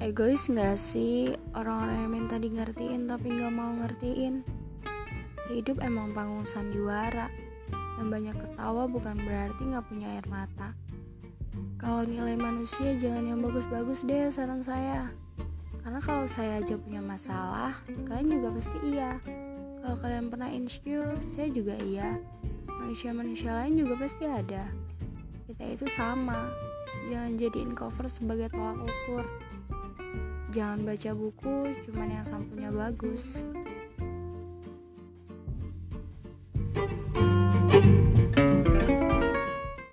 Egois gak sih orang-orang yang minta di ngertiin tapi gak mau ngertiin? Hidup emang panggung sandiwara. Yang banyak ketawa bukan berarti gak punya air mata. Kalau nilai manusia jangan yang bagus-bagus deh saran saya. Karena kalau saya aja punya masalah, kalian juga pasti iya. Kalau kalian pernah insecure, saya juga iya. Manusia-manusia lain juga pasti ada. Kita itu sama. Jangan jadiin cover sebagai tolak ukur. Jangan baca buku cuman yang sampulnya bagus. thank you